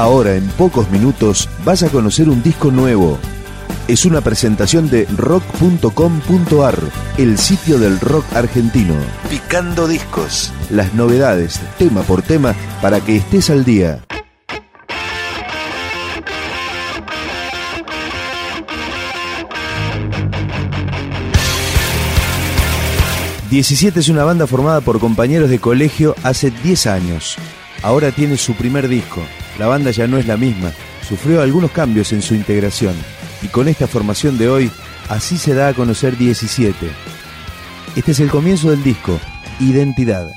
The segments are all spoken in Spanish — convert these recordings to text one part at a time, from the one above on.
Ahora, en pocos minutos, vas a conocer un disco nuevo. Es una presentación de rock.com.ar, el sitio del rock argentino. Picando discos. Las novedades, tema por tema, para que estés al día. 17 es una banda formada por compañeros de colegio hace 10 años. Ahora tiene su primer disco. La banda ya no es la misma. Sufrió algunos cambios en su integración. Y con esta formación de hoy, así se da a conocer 17. Este es el comienzo del disco, Identidad.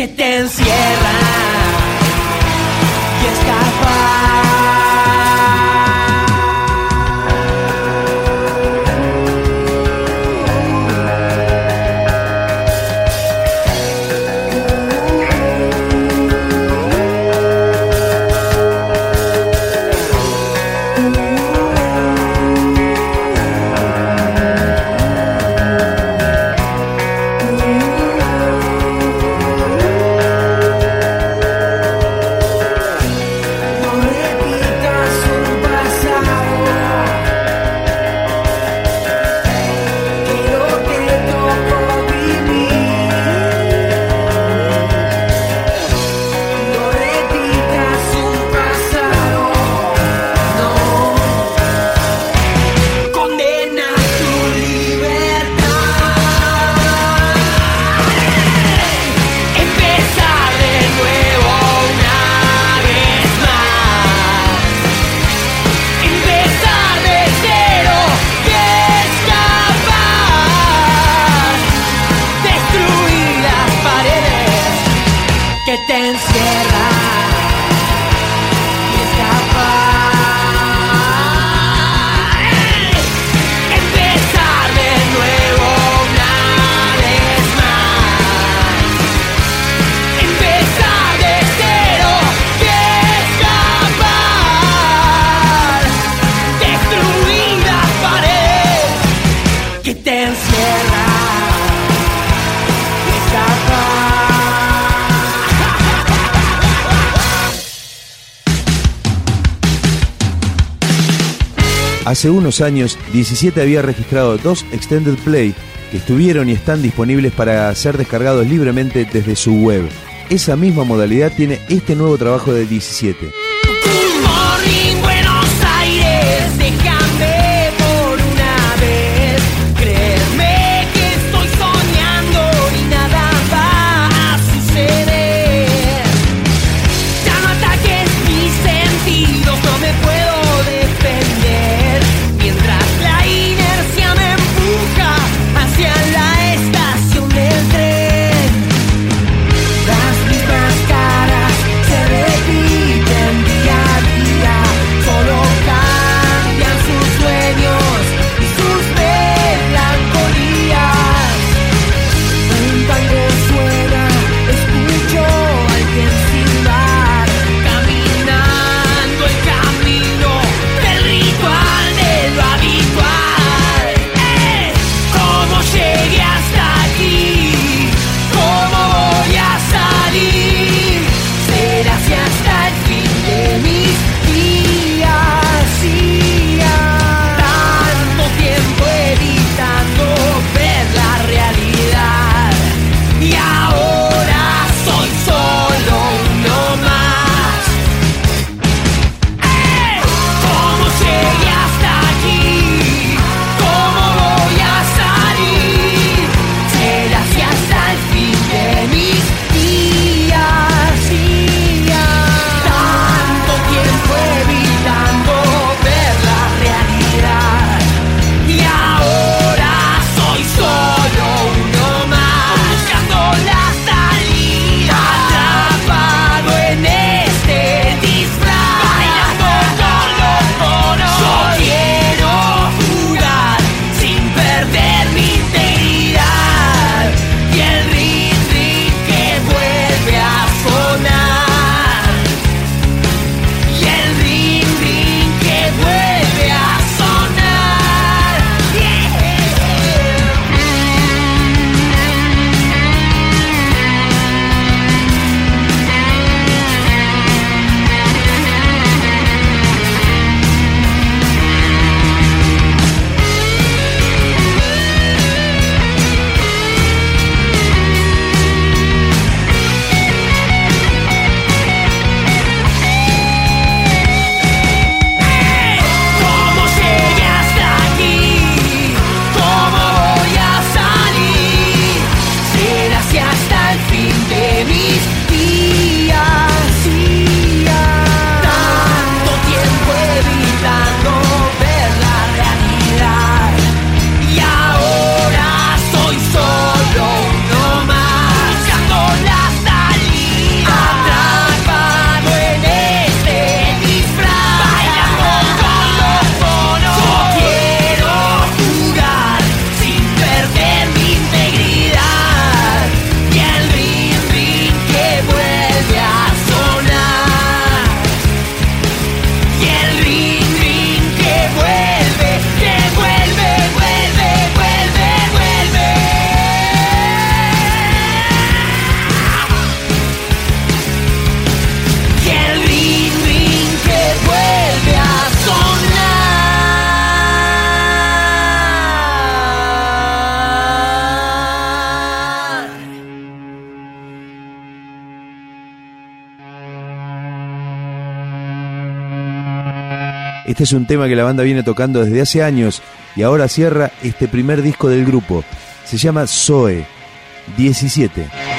Que te encierran y. te encierran y escapar. Empezar de nuevo una vez más. Empezar de cero y escapar. Destruir las paredes que te encierran Hace unos años, 17 había registrado dos Extended Play que estuvieron y están disponibles para ser descargados libremente desde su web. Esa misma modalidad tiene este nuevo trabajo de 17. Good morning, Buenos Aires, Este es un tema que la banda viene tocando desde hace años y ahora cierra este primer disco del grupo. Se llama Zoe 17.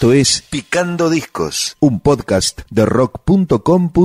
Esto es Picando Discos, un podcast de rock.com.